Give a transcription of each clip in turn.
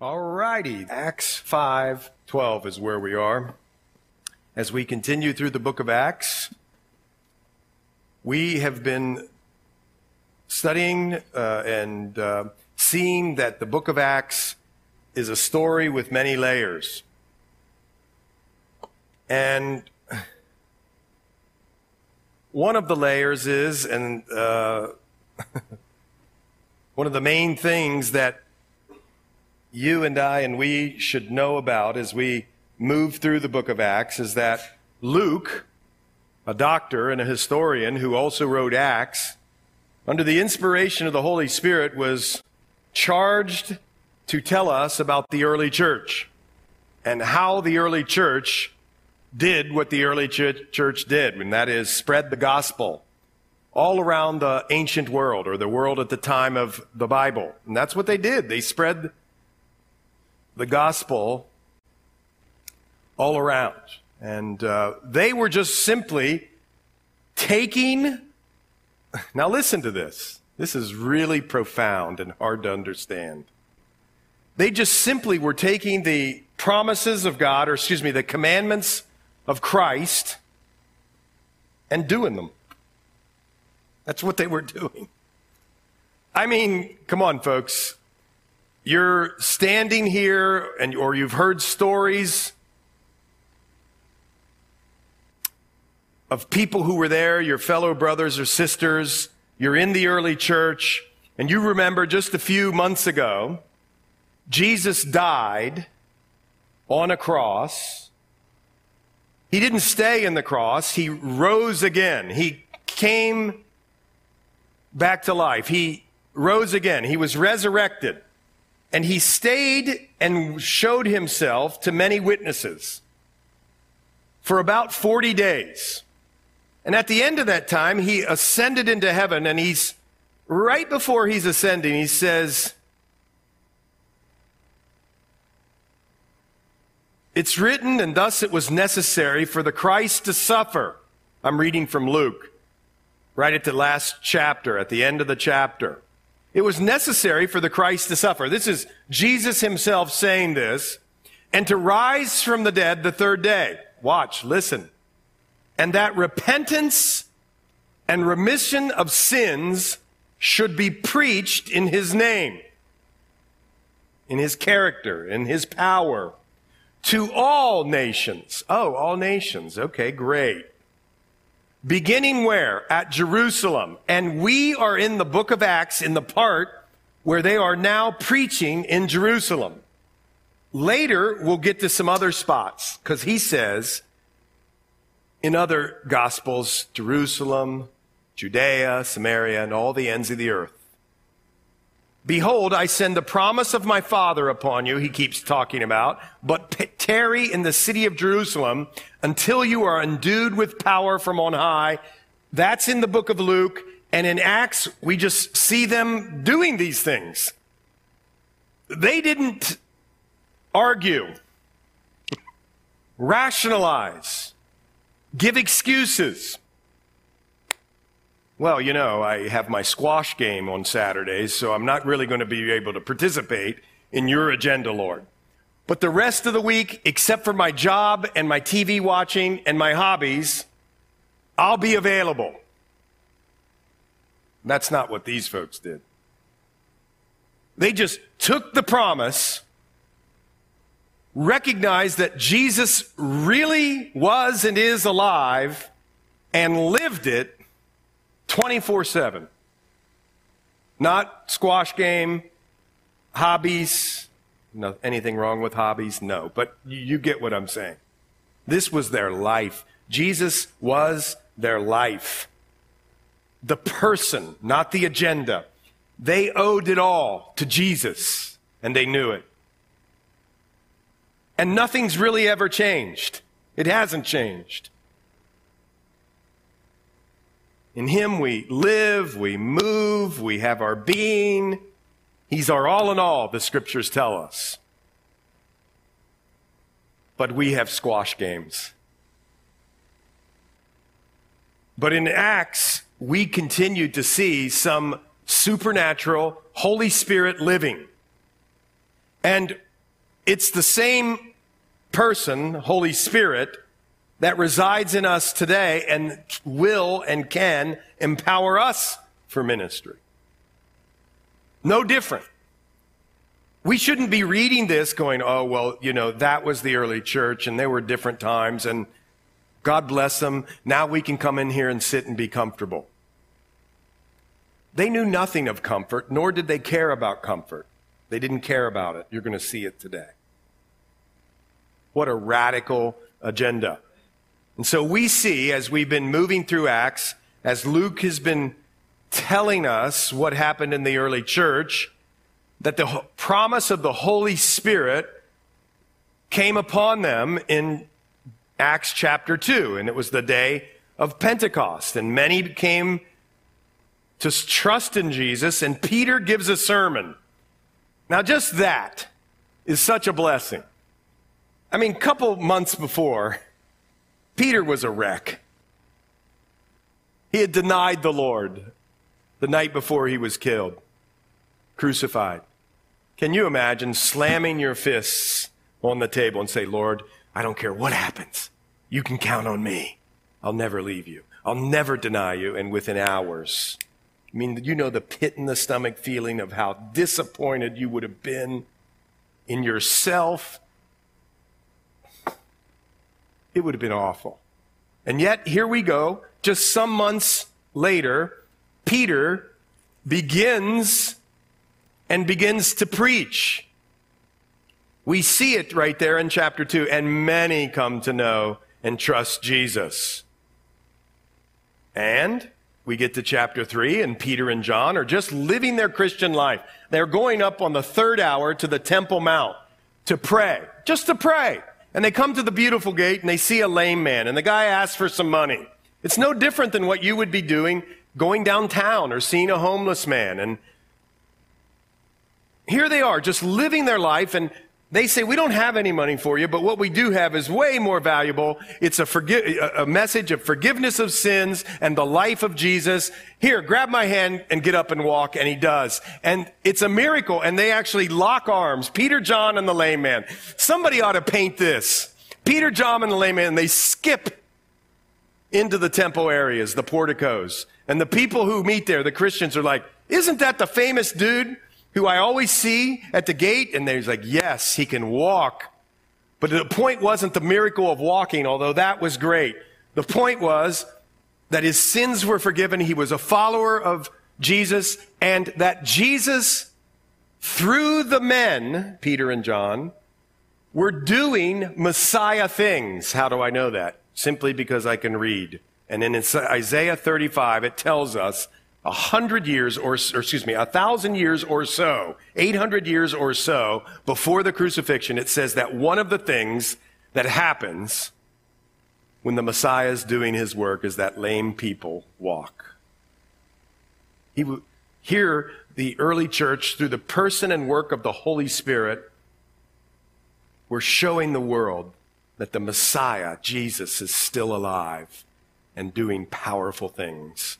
All righty. Acts 5 12 is where we are. As we continue through the book of Acts, we have been studying uh, and uh, seeing that the book of Acts is a story with many layers. And one of the layers is, and uh, one of the main things that you and I and we should know about as we move through the book of Acts is that Luke, a doctor and a historian who also wrote Acts, under the inspiration of the Holy Spirit, was charged to tell us about the early church and how the early church did what the early church did, and that is spread the gospel all around the ancient world or the world at the time of the Bible. And that's what they did. They spread the gospel all around. And uh, they were just simply taking. Now, listen to this. This is really profound and hard to understand. They just simply were taking the promises of God, or excuse me, the commandments of Christ, and doing them. That's what they were doing. I mean, come on, folks. You're standing here and or you've heard stories of people who were there, your fellow brothers or sisters. You're in the early church and you remember just a few months ago, Jesus died on a cross. He didn't stay in the cross. He rose again. He came back to life. He rose again. He was resurrected. And he stayed and showed himself to many witnesses for about 40 days. And at the end of that time, he ascended into heaven and he's right before he's ascending, he says, It's written, and thus it was necessary for the Christ to suffer. I'm reading from Luke, right at the last chapter, at the end of the chapter. It was necessary for the Christ to suffer. This is Jesus himself saying this, and to rise from the dead the third day. Watch, listen. And that repentance and remission of sins should be preached in his name, in his character, in his power, to all nations. Oh, all nations. Okay, great. Beginning where? At Jerusalem. And we are in the book of Acts in the part where they are now preaching in Jerusalem. Later, we'll get to some other spots because he says in other gospels, Jerusalem, Judea, Samaria, and all the ends of the earth. Behold, I send the promise of my Father upon you, he keeps talking about, but tarry in the city of Jerusalem until you are endued with power from on high. That's in the book of Luke. And in Acts, we just see them doing these things. They didn't argue, rationalize, give excuses. Well, you know, I have my squash game on Saturdays, so I'm not really going to be able to participate in your agenda, Lord. But the rest of the week, except for my job and my TV watching and my hobbies, I'll be available. That's not what these folks did. They just took the promise, recognized that Jesus really was and is alive, and lived it 24 7. Not squash game, hobbies. No, anything wrong with hobbies? No. But you, you get what I'm saying. This was their life. Jesus was their life. The person, not the agenda. They owed it all to Jesus, and they knew it. And nothing's really ever changed. It hasn't changed. In Him we live, we move, we have our being. He's our all in all, the scriptures tell us. But we have squash games. But in Acts, we continue to see some supernatural Holy Spirit living. And it's the same person, Holy Spirit, that resides in us today and will and can empower us for ministry. No different. We shouldn't be reading this going, oh, well, you know, that was the early church and there were different times and God bless them. Now we can come in here and sit and be comfortable. They knew nothing of comfort, nor did they care about comfort. They didn't care about it. You're going to see it today. What a radical agenda. And so we see, as we've been moving through Acts, as Luke has been telling us what happened in the early church, that the promise of the Holy Spirit came upon them in Acts chapter 2, and it was the day of Pentecost, and many came to trust in Jesus, and Peter gives a sermon. Now, just that is such a blessing. I mean, a couple months before, Peter was a wreck. He had denied the Lord the night before he was killed, crucified. Can you imagine slamming your fists on the table and say, Lord, I don't care what happens. You can count on me. I'll never leave you. I'll never deny you. And within hours, I mean, you know the pit in the stomach feeling of how disappointed you would have been in yourself. It would have been awful. And yet, here we go. Just some months later, Peter begins and begins to preach. We see it right there in chapter 2, and many come to know and trust Jesus. And we get to chapter 3, and Peter and John are just living their Christian life. They're going up on the third hour to the Temple Mount to pray, just to pray. And they come to the beautiful gate and they see a lame man, and the guy asks for some money. It's no different than what you would be doing going downtown or seeing a homeless man. And here they are, just living their life, and they say, We don't have any money for you, but what we do have is way more valuable. It's a, forgi- a message of forgiveness of sins and the life of Jesus. Here, grab my hand and get up and walk. And he does. And it's a miracle. And they actually lock arms. Peter, John, and the lame man. Somebody ought to paint this. Peter, John, and the lame man, they skip into the temple areas, the porticos. And the people who meet there, the Christians, are like, Isn't that the famous dude? Who I always see at the gate, and he's like, yes, he can walk. But the point wasn't the miracle of walking, although that was great. The point was that his sins were forgiven. He was a follower of Jesus, and that Jesus, through the men, Peter and John, were doing Messiah things. How do I know that? Simply because I can read. And in Isaiah 35, it tells us a hundred years or, or, excuse me, a thousand years or so, 800 years or so before the crucifixion, it says that one of the things that happens when the Messiah is doing his work is that lame people walk. He, here, the early church, through the person and work of the Holy Spirit, were showing the world that the Messiah, Jesus, is still alive and doing powerful things.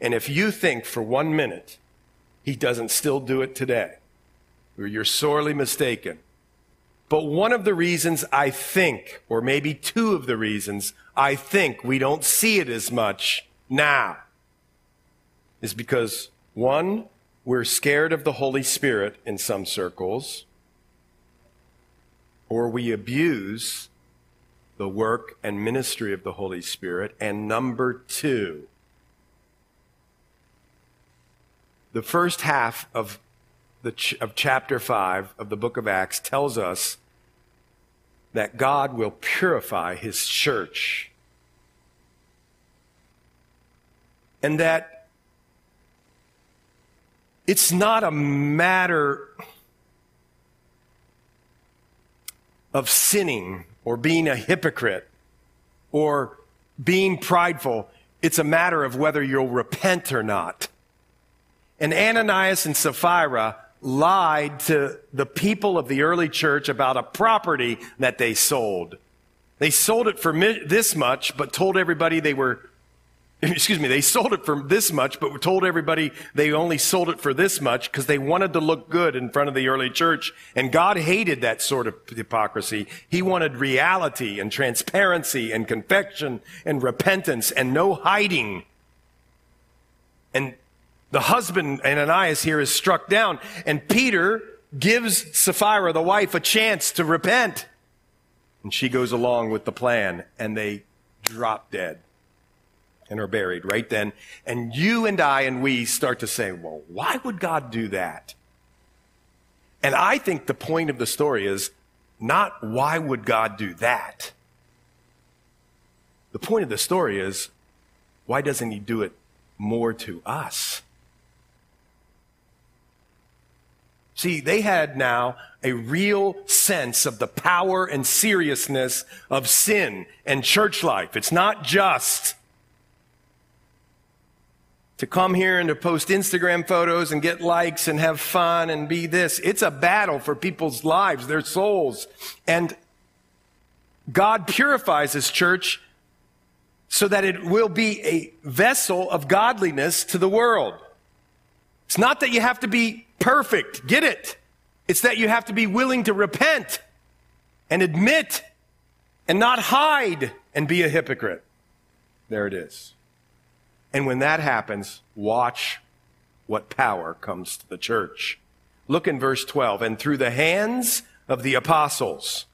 And if you think for one minute he doesn't still do it today, you're sorely mistaken. But one of the reasons I think, or maybe two of the reasons I think we don't see it as much now, is because one, we're scared of the Holy Spirit in some circles, or we abuse the work and ministry of the Holy Spirit. And number two, the first half of, the ch- of chapter 5 of the book of Acts tells us that God will purify his church. And that it's not a matter of sinning or being a hypocrite or being prideful. It's a matter of whether you'll repent or not. And Ananias and Sapphira lied to the people of the early church about a property that they sold. They sold it for this much, but told everybody they were excuse me, they sold it for this much, but told everybody they only sold it for this much because they wanted to look good in front of the early church. And God hated that sort of hypocrisy. He wanted reality and transparency and confession and repentance and no hiding. And the husband, Ananias here, is struck down. And Peter gives Sapphira, the wife, a chance to repent. And she goes along with the plan, and they drop dead and are buried right then. And you and I and we start to say, well, why would God do that? And I think the point of the story is not why would God do that? The point of the story is why doesn't he do it more to us? See, they had now a real sense of the power and seriousness of sin and church life. It's not just to come here and to post Instagram photos and get likes and have fun and be this. It's a battle for people's lives, their souls. And God purifies His church so that it will be a vessel of godliness to the world. It's not that you have to be perfect. Get it? It's that you have to be willing to repent and admit and not hide and be a hypocrite. There it is. And when that happens, watch what power comes to the church. Look in verse 12. And through the hands of the apostles,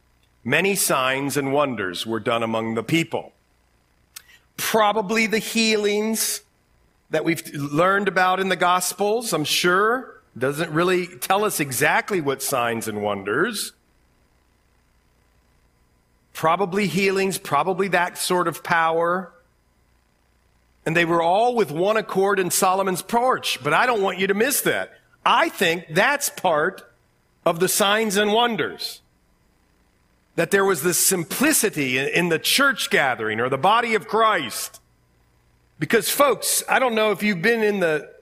many signs and wonders were done among the people. Probably the healings that we've learned about in the Gospels, I'm sure. Doesn't really tell us exactly what signs and wonders. Probably healings, probably that sort of power. And they were all with one accord in Solomon's porch. But I don't want you to miss that. I think that's part of the signs and wonders. That there was this simplicity in the church gathering or the body of Christ. Because folks, I don't know if you've been in the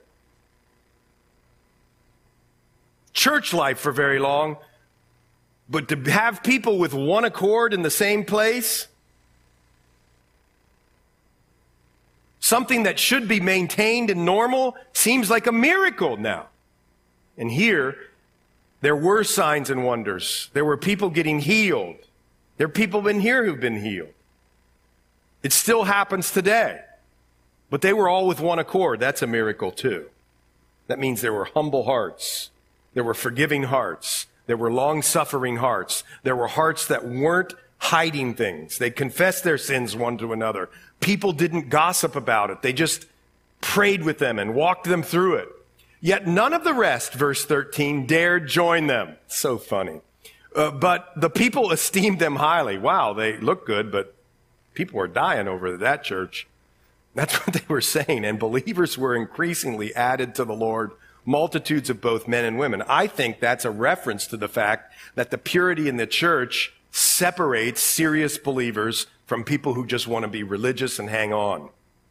church life for very long, but to have people with one accord in the same place, something that should be maintained and normal, seems like a miracle now. And here, there were signs and wonders. There were people getting healed. There are people in here who've been healed. It still happens today. But they were all with one accord. That's a miracle too. That means there were humble hearts. There were forgiving hearts. There were long suffering hearts. There were hearts that weren't hiding things. They confessed their sins one to another. People didn't gossip about it. They just prayed with them and walked them through it. Yet none of the rest, verse 13, dared join them. So funny. Uh, but the people esteemed them highly. Wow, they look good, but people were dying over that church. That's what they were saying. And believers were increasingly added to the Lord multitudes of both men and women. I think that's a reference to the fact that the purity in the church separates serious believers from people who just want to be religious and hang on.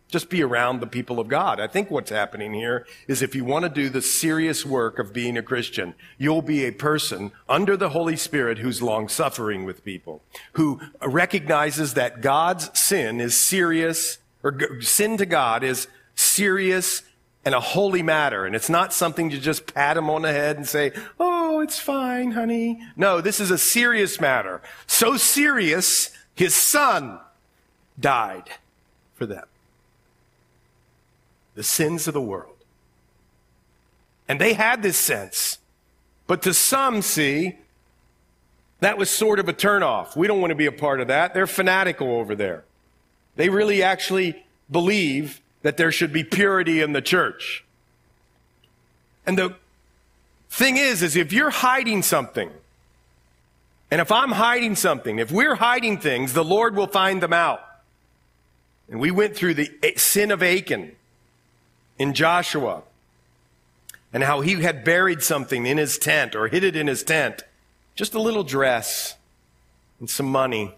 Just be around the people of God. I think what's happening here is if you want to do the serious work of being a Christian, you'll be a person under the Holy Spirit who's long suffering with people, who recognizes that God's sin is serious, or sin to God is serious and a holy matter. And it's not something to just pat him on the head and say, Oh, it's fine, honey. No, this is a serious matter. So serious, his son died for them. The sins of the world. And they had this sense. But to some, see, that was sort of a turnoff. We don't want to be a part of that. They're fanatical over there. They really actually believe that there should be purity in the church. And the thing is, is if you're hiding something, and if I'm hiding something, if we're hiding things, the Lord will find them out. And we went through the sin of Achan in Joshua and how he had buried something in his tent or hid it in his tent. Just a little dress and some money.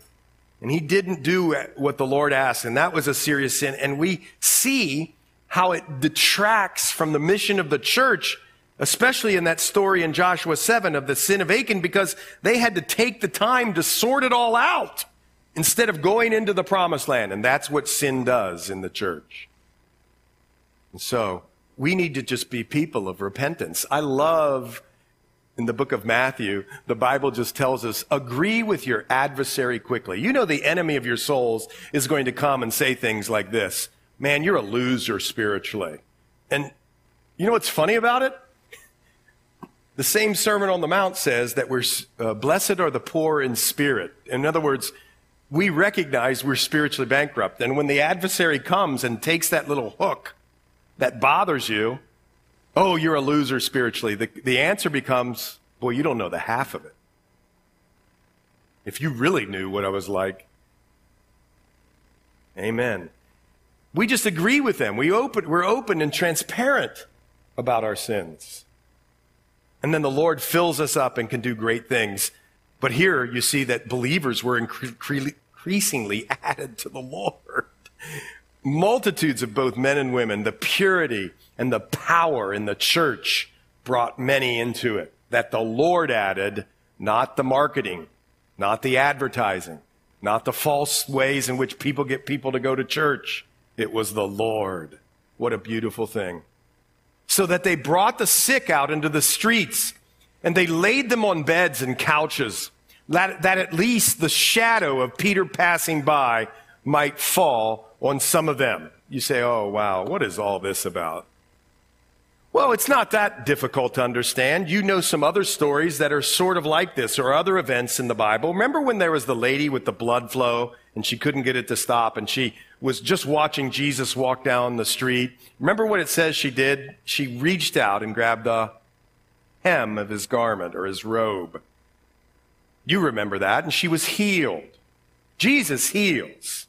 And he didn't do what the Lord asked, and that was a serious sin. And we see how it detracts from the mission of the church, especially in that story in Joshua 7 of the sin of Achan, because they had to take the time to sort it all out instead of going into the promised land. And that's what sin does in the church. And So we need to just be people of repentance. I love in the book of Matthew, the Bible just tells us, agree with your adversary quickly. You know, the enemy of your souls is going to come and say things like this Man, you're a loser spiritually. And you know what's funny about it? The same Sermon on the Mount says that we're uh, blessed are the poor in spirit. In other words, we recognize we're spiritually bankrupt. And when the adversary comes and takes that little hook that bothers you, oh, you're a loser spiritually, the, the answer becomes, boy, you don't know the half of it. If you really knew what I was like, amen. We just agree with them. We open, we're open and transparent about our sins. And then the Lord fills us up and can do great things. But here you see that believers were increasingly added to the Lord multitudes of both men and women, the purity and the power in the church brought many into it. That the Lord added, not the marketing, not the advertising, not the false ways in which people get people to go to church. It was the Lord. What a beautiful thing. So that they brought the sick out into the streets and they laid them on beds and couches, that, that at least the shadow of Peter passing by might fall on some of them. You say, oh, wow, what is all this about? Well, it's not that difficult to understand. You know some other stories that are sort of like this or other events in the Bible. Remember when there was the lady with the blood flow and she couldn't get it to stop and she was just watching Jesus walk down the street? Remember what it says she did? She reached out and grabbed the hem of his garment or his robe. You remember that. And she was healed. Jesus heals.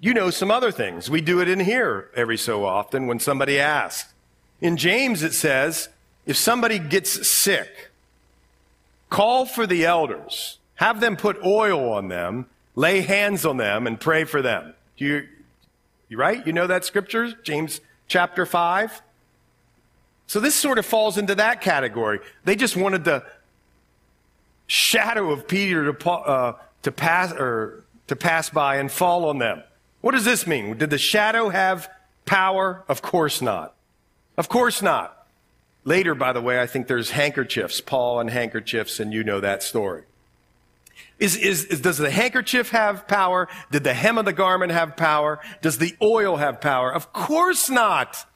You know some other things. We do it in here every so often when somebody asks. In James, it says, if somebody gets sick, call for the elders, have them put oil on them, lay hands on them, and pray for them. You, you right? You know that scripture, James chapter 5? So this sort of falls into that category. They just wanted the shadow of Peter to, uh, to pass or to pass by and fall on them. What does this mean? Did the shadow have power? Of course not. Of course not. Later, by the way, I think there's handkerchiefs, Paul and handkerchiefs, and you know that story. Is, is, is, does the handkerchief have power? Did the hem of the garment have power? Does the oil have power? Of course not.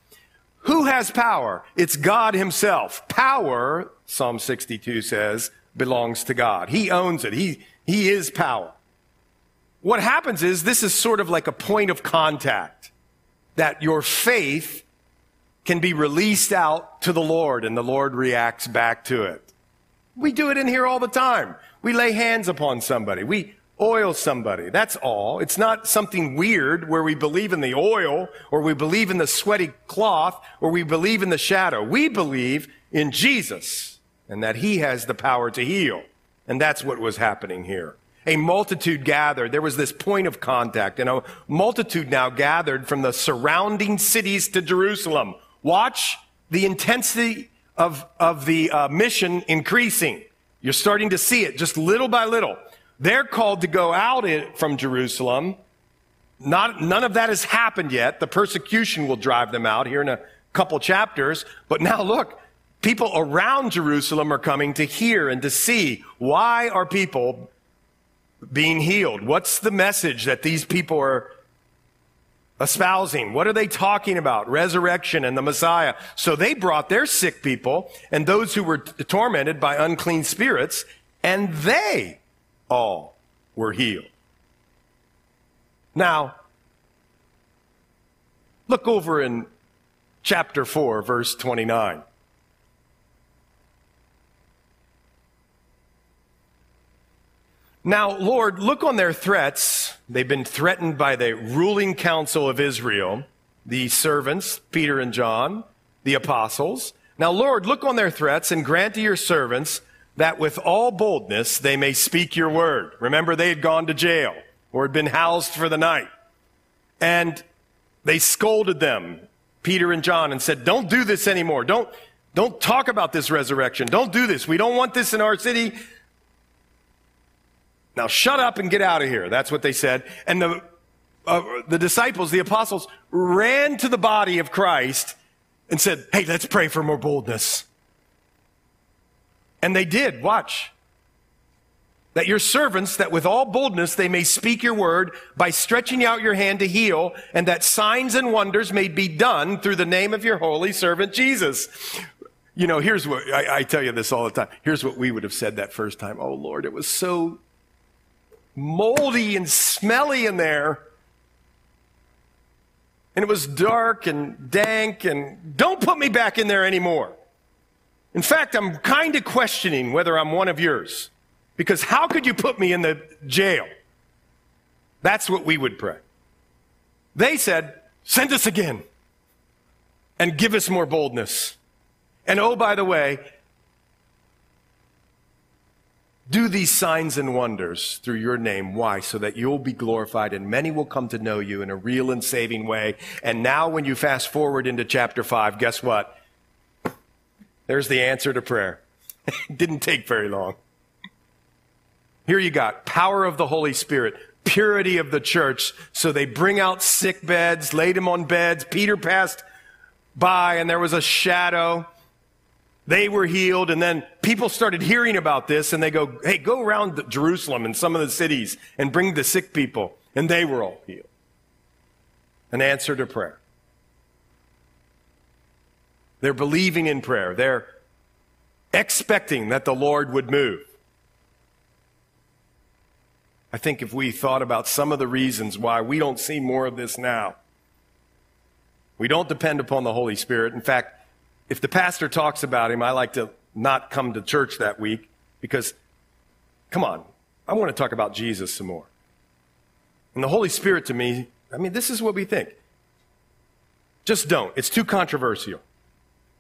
Who has power? It's God himself. Power, Psalm 62 says, belongs to God. He owns it. He, he is power what happens is this is sort of like a point of contact that your faith can be released out to the Lord and the Lord reacts back to it. We do it in here all the time. We lay hands upon somebody. We oil somebody. That's all. It's not something weird where we believe in the oil or we believe in the sweaty cloth or we believe in the shadow. We believe in Jesus and that he has the power to heal. And that's what was happening here a multitude gathered. There was this point of contact, and a multitude now gathered from the surrounding cities to Jerusalem. Watch the intensity of, of the uh, mission increasing. You're starting to see it just little by little. They're called to go out from Jerusalem. Not, none of that has happened yet. The persecution will drive them out here in a couple chapters. But now look, people around Jerusalem are coming to hear and to see why are people being healed? What's the message that these people are espousing? What are they talking about? Resurrection and the Messiah. So they brought their sick people and those who were t- tormented by unclean spirits, and they all were healed. Now, look over in chapter 4, verse 29. Now, Lord, look on their threats. They've been threatened by the ruling council of Israel, the servants, Peter and John, the apostles. Now, Lord, look on their threats and grant to your servants that with all boldness they may speak your word. Remember, they had gone to jail or had been housed for the night. And they scolded them, Peter and John, and said, Don't do this anymore. Don't, don't talk about this resurrection. Don't do this. We don't want this in our city. Now shut up and get out of here. That's what they said. And the uh, the disciples, the apostles, ran to the body of Christ and said, Hey, let's pray for more boldness. And they did. Watch. That your servants, that with all boldness they may speak your word by stretching out your hand to heal, and that signs and wonders may be done through the name of your holy servant Jesus. You know, here's what I, I tell you this all the time. Here's what we would have said that first time. Oh Lord, it was so moldy and smelly in there. And it was dark and dank, and don't put me back in there anymore. In fact, I'm kind of questioning whether I'm one of yours. Because how could you put me in the jail? That's what we would pray. They said, send us again and give us more boldness. And oh, by the way, do these signs and wonders through your name. Why? So that you'll be glorified and many will come to know you in a real and saving way. And now when you fast forward into chapter five, guess what? There's the answer to prayer. it didn't take very long. Here you got power of the Holy Spirit, purity of the church. So they bring out sick beds, laid them on beds. Peter passed by and there was a shadow. They were healed, and then people started hearing about this, and they go, Hey, go around Jerusalem and some of the cities and bring the sick people. And they were all healed. An answer to prayer. They're believing in prayer, they're expecting that the Lord would move. I think if we thought about some of the reasons why we don't see more of this now, we don't depend upon the Holy Spirit. In fact, if the pastor talks about him, I like to not come to church that week because, come on, I want to talk about Jesus some more. And the Holy Spirit to me, I mean, this is what we think. Just don't. It's too controversial.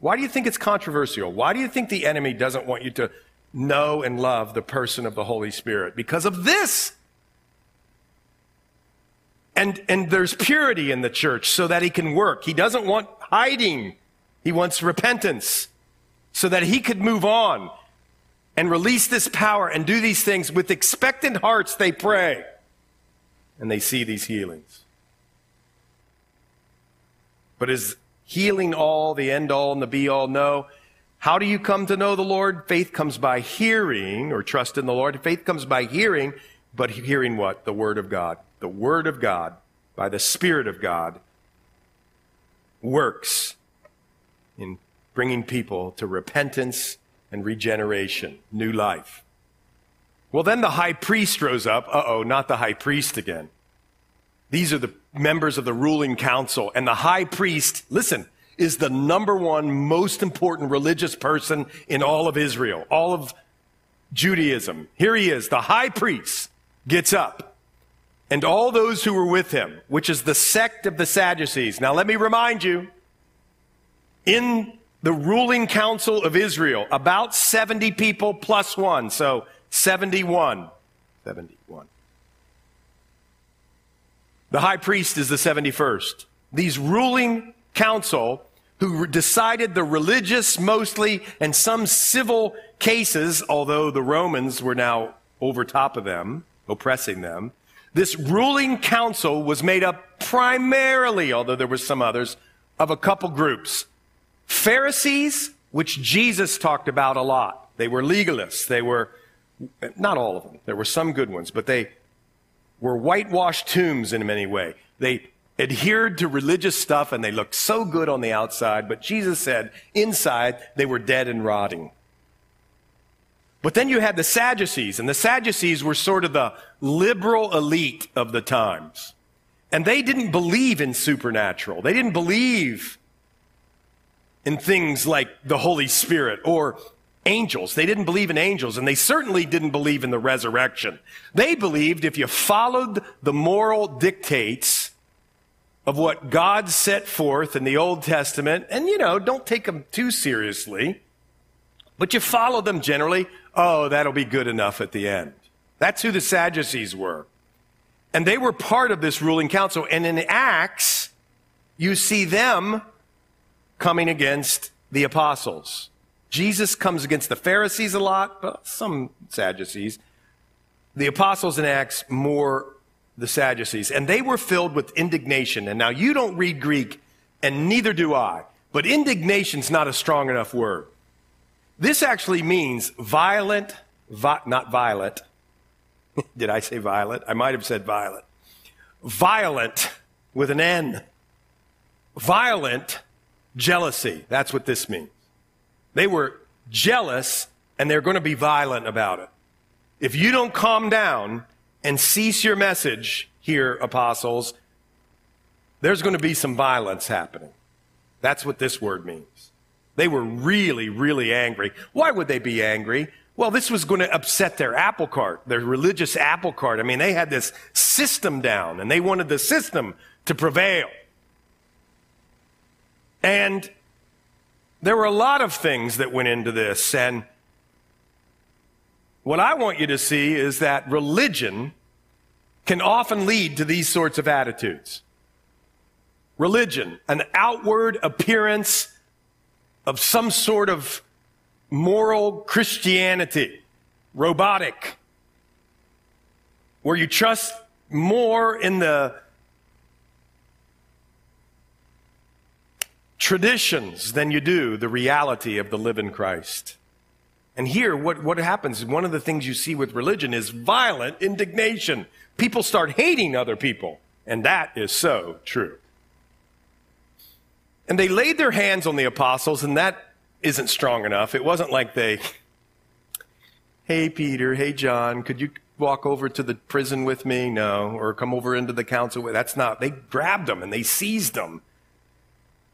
Why do you think it's controversial? Why do you think the enemy doesn't want you to know and love the person of the Holy Spirit? Because of this. And, and there's purity in the church so that he can work. He doesn't want hiding he wants repentance so that he could move on and release this power and do these things with expectant hearts. They pray and they see these healings. But is healing all, the end all, and the be all? No. How do you come to know the Lord? Faith comes by hearing or trust in the Lord. Faith comes by hearing, but hearing what? The Word of God. The Word of God, by the Spirit of God, works bringing people to repentance and regeneration, new life. Well, then the high priest rose up. Uh oh, not the high priest again. These are the members of the ruling council. And the high priest, listen, is the number one most important religious person in all of Israel, all of Judaism. Here he is, the high priest gets up. And all those who were with him, which is the sect of the Sadducees. Now, let me remind you, in the ruling council of Israel, about 70 people plus one, so 71. 71. The high priest is the 71st. These ruling council who decided the religious mostly and some civil cases, although the Romans were now over top of them, oppressing them. This ruling council was made up primarily, although there were some others, of a couple groups. Pharisees, which Jesus talked about a lot. They were legalists. They were, not all of them, there were some good ones, but they were whitewashed tombs in many ways. They adhered to religious stuff and they looked so good on the outside, but Jesus said inside they were dead and rotting. But then you had the Sadducees, and the Sadducees were sort of the liberal elite of the times. And they didn't believe in supernatural. They didn't believe in things like the Holy Spirit or angels. They didn't believe in angels, and they certainly didn't believe in the resurrection. They believed if you followed the moral dictates of what God set forth in the Old Testament, and you know, don't take them too seriously, but you follow them generally, oh, that'll be good enough at the end. That's who the Sadducees were. And they were part of this ruling council. And in Acts, you see them coming against the apostles. Jesus comes against the Pharisees a lot, but some Sadducees. The apostles in Acts more the Sadducees, and they were filled with indignation. And now you don't read Greek, and neither do I, but indignation's not a strong enough word. This actually means violent, vi- not violent. Did I say violent? I might have said violent. Violent with an N. Violent jealousy. That's what this means. They were jealous and they're going to be violent about it. If you don't calm down and cease your message here, apostles, there's going to be some violence happening. That's what this word means. They were really, really angry. Why would they be angry? Well, this was going to upset their apple cart, their religious apple cart. I mean, they had this system down and they wanted the system to prevail. And there were a lot of things that went into this. And what I want you to see is that religion can often lead to these sorts of attitudes. Religion, an outward appearance of some sort of moral Christianity, robotic, where you trust more in the traditions than you do the reality of the living Christ. And here, what, what happens, one of the things you see with religion is violent indignation. People start hating other people. And that is so true. And they laid their hands on the apostles, and that isn't strong enough. It wasn't like they, hey, Peter, hey, John, could you walk over to the prison with me? No. Or come over into the council. That's not. They grabbed them and they seized them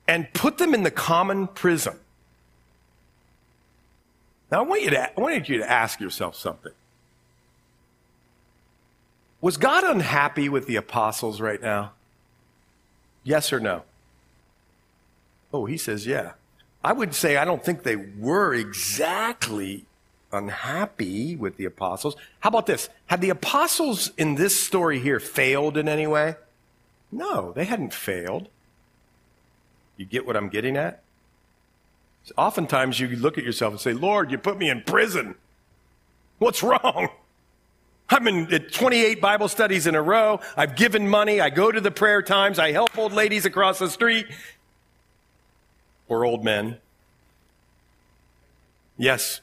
and put them in the common prison. Now, I want you to, I wanted you to ask yourself something. Was God unhappy with the apostles right now? Yes or no? Oh, he says, yeah. I would say I don't think they were exactly unhappy with the apostles. How about this? Had the apostles in this story here failed in any way? No, they hadn't failed. You get what I'm getting at? Oftentimes you look at yourself and say, Lord, you put me in prison. What's wrong? I'm in 28 Bible studies in a row. I've given money. I go to the prayer times. I help old ladies across the street or old men. Yes.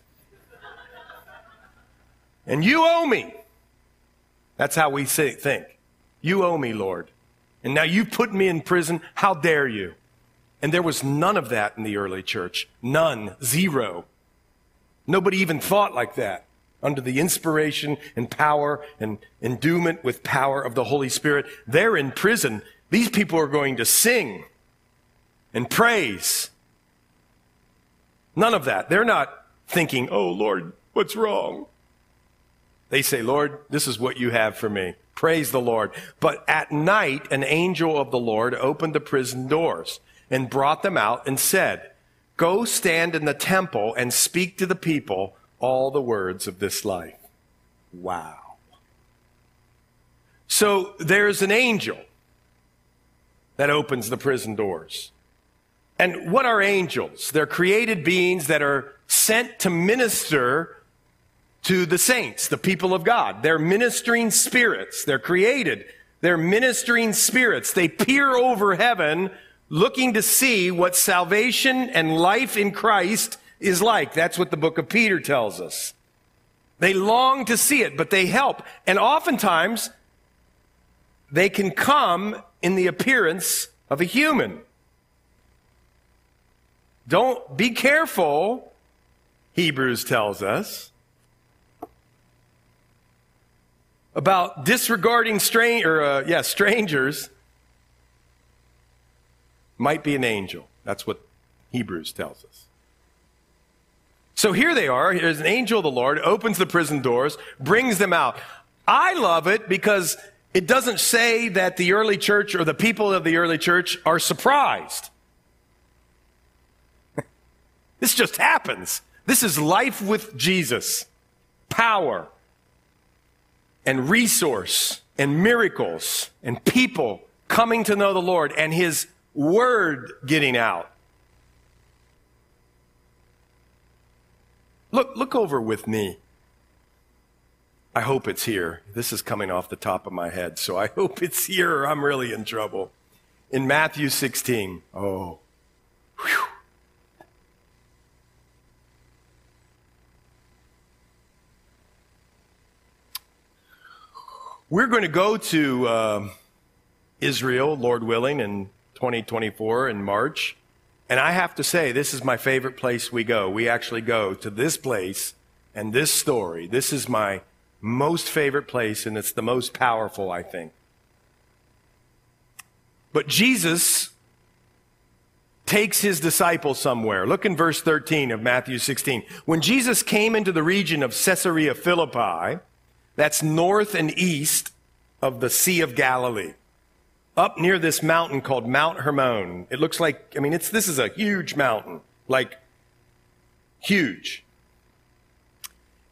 And you owe me. That's how we think. You owe me, Lord. And now you've put me in prison. How dare you? And there was none of that in the early church. None. Zero. Nobody even thought like that. Under the inspiration and power and endowment with power of the Holy Spirit, they're in prison. These people are going to sing and praise. None of that. They're not thinking, oh Lord, what's wrong? They say, Lord, this is what you have for me. Praise the Lord. But at night, an angel of the Lord opened the prison doors and brought them out and said, Go stand in the temple and speak to the people all the words of this life. Wow. So there's an angel that opens the prison doors. And what are angels? They're created beings that are sent to minister to the saints, the people of God. They're ministering spirits. They're created. They're ministering spirits. They peer over heaven looking to see what salvation and life in Christ is like. That's what the book of Peter tells us. They long to see it, but they help. And oftentimes, they can come in the appearance of a human. Don't be careful, Hebrews tells us, about disregarding strange or uh, yeah, strangers might be an angel. That's what Hebrews tells us. So here they are. Here's an angel of the Lord, opens the prison doors, brings them out. I love it because it doesn't say that the early church or the people of the early church are surprised. this just happens. This is life with Jesus. Power and resource and miracles and people coming to know the Lord and his word getting out. Look, look over with me. I hope it's here. This is coming off the top of my head, so I hope it's here I'm really in trouble. In Matthew 16. Oh. Whew. We're going to go to uh, Israel, Lord willing, in 2024 in March. And I have to say, this is my favorite place we go. We actually go to this place and this story. This is my most favorite place, and it's the most powerful, I think. But Jesus takes his disciples somewhere. Look in verse 13 of Matthew 16. When Jesus came into the region of Caesarea Philippi, that's north and east of the Sea of Galilee. Up near this mountain called Mount Hermon. It looks like, I mean, it's, this is a huge mountain. Like, huge.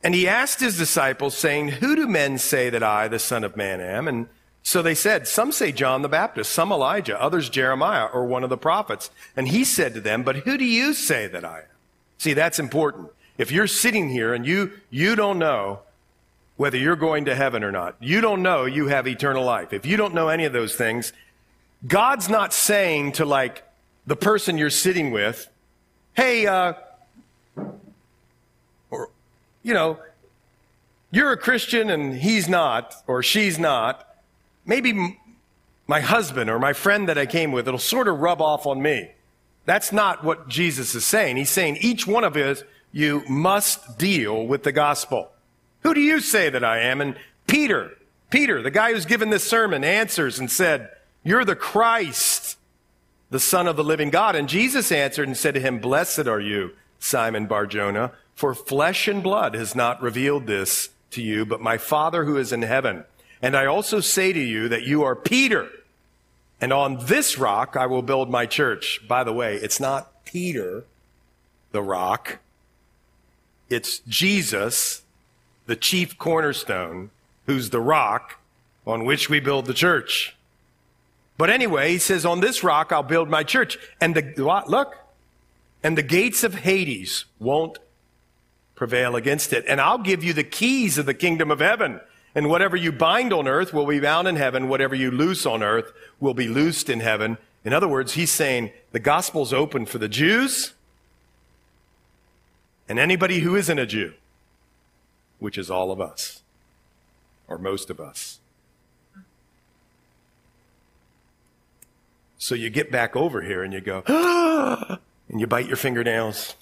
And he asked his disciples, saying, Who do men say that I, the Son of Man, am? And so they said, Some say John the Baptist, some Elijah, others Jeremiah, or one of the prophets. And he said to them, But who do you say that I am? See, that's important. If you're sitting here and you, you don't know whether you're going to heaven or not. You don't know you have eternal life. If you don't know any of those things, God's not saying to like the person you're sitting with, hey, uh, or, you know, you're a Christian and he's not, or she's not. Maybe my husband or my friend that I came with, it'll sort of rub off on me. That's not what Jesus is saying. He's saying each one of us, you must deal with the gospel. Who do you say that I am? And Peter, Peter, the guy who's given this sermon, answers and said, You're the Christ, the Son of the living God. And Jesus answered and said to him, Blessed are you, Simon Barjona, for flesh and blood has not revealed this to you, but my Father who is in heaven. And I also say to you that you are Peter, and on this rock I will build my church. By the way, it's not Peter, the rock. It's Jesus, the chief cornerstone, who's the rock on which we build the church. But anyway, he says, on this rock I'll build my church. And the, look, and the gates of Hades won't prevail against it. And I'll give you the keys of the kingdom of heaven. And whatever you bind on earth will be bound in heaven. Whatever you loose on earth will be loosed in heaven. In other words, he's saying the gospel's open for the Jews and anybody who isn't a Jew which is all of us, or most of us. So you get back over here and you go, and you bite your fingernails,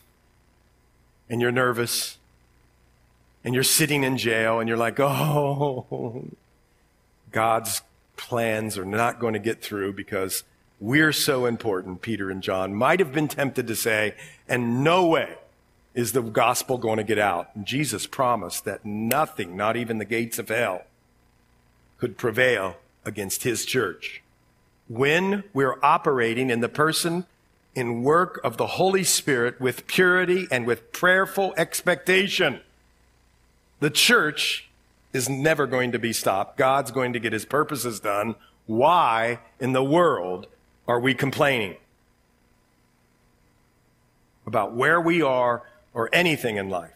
and you're nervous, and you're sitting in jail, and you're like, oh, God's plans are not going to get through because we're so important, Peter and John might have been tempted to say, and no way is the gospel going to get out? And Jesus promised that nothing, not even the gates of hell, could prevail against his church. When we're operating in the person in work of the Holy Spirit with purity and with prayerful expectation, the church is never going to be stopped. God's going to get his purposes done. Why in the world are we complaining about where we are or anything in life.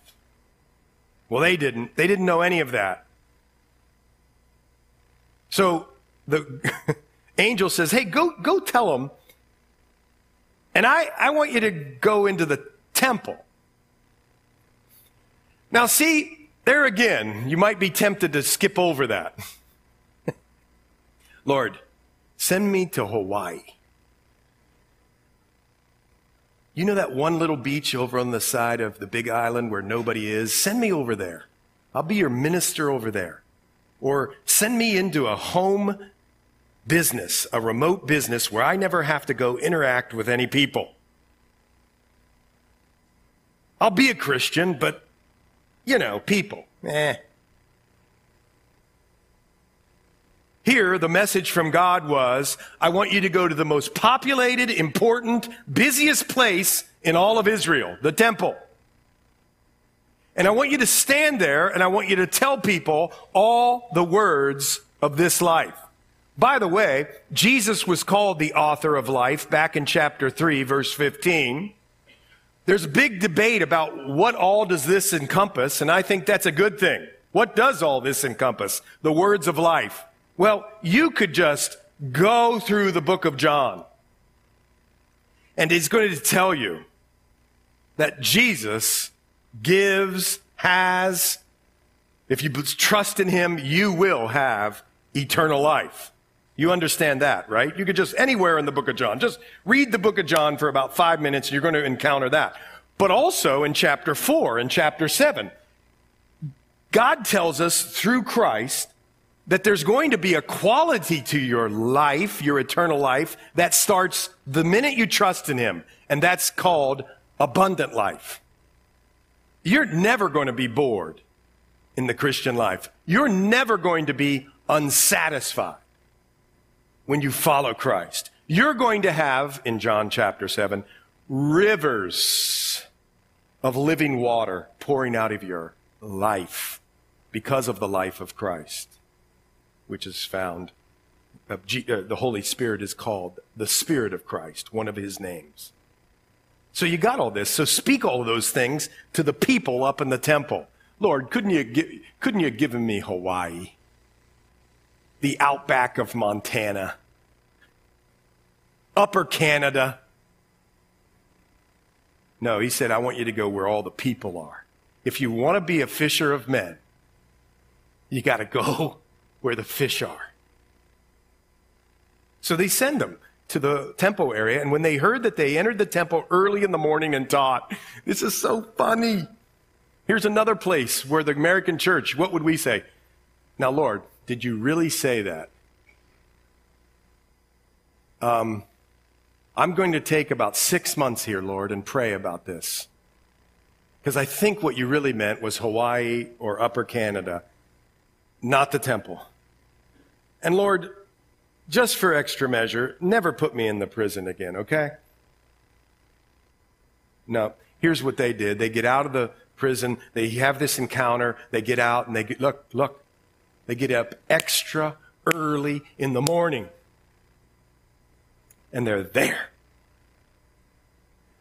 Well, they didn't. They didn't know any of that. So the angel says, Hey, go, go tell them. And I, I want you to go into the temple. Now, see, there again, you might be tempted to skip over that. Lord, send me to Hawaii. You know that one little beach over on the side of the big island where nobody is? Send me over there. I'll be your minister over there. Or send me into a home business, a remote business where I never have to go interact with any people. I'll be a Christian, but, you know, people, eh. Here, the message from God was, I want you to go to the most populated, important, busiest place in all of Israel, the temple. And I want you to stand there and I want you to tell people all the words of this life. By the way, Jesus was called the author of life back in chapter 3, verse 15. There's a big debate about what all does this encompass, and I think that's a good thing. What does all this encompass? The words of life. Well, you could just go through the book of John. And he's going to tell you that Jesus gives, has, if you trust in him, you will have eternal life. You understand that, right? You could just anywhere in the book of John, just read the book of John for about five minutes and you're going to encounter that. But also in chapter four and chapter seven, God tells us through Christ that there's going to be a quality to your life, your eternal life, that starts the minute you trust in Him. And that's called abundant life. You're never going to be bored in the Christian life. You're never going to be unsatisfied when you follow Christ. You're going to have, in John chapter 7, rivers of living water pouring out of your life because of the life of Christ, which is found. Uh, G, uh, the Holy Spirit is called the Spirit of Christ, one of his names. So you got all this. So speak all those things to the people up in the temple. Lord, couldn't you, give, couldn't you have given me Hawaii? The outback of Montana? Upper Canada? No, he said, I want you to go where all the people are. If you want to be a fisher of men, you got to go where the fish are. So they send them to the temple area. And when they heard that they entered the temple early in the morning and taught, this is so funny. Here's another place where the American church, what would we say? Now, Lord, did you really say that? Um, I'm going to take about six months here, Lord, and pray about this. Because I think what you really meant was Hawaii or Upper Canada not the temple. And Lord, just for extra measure, never put me in the prison again, okay? No. Here's what they did. They get out of the prison, they have this encounter, they get out and they get, look, look, they get up extra early in the morning. And they're there.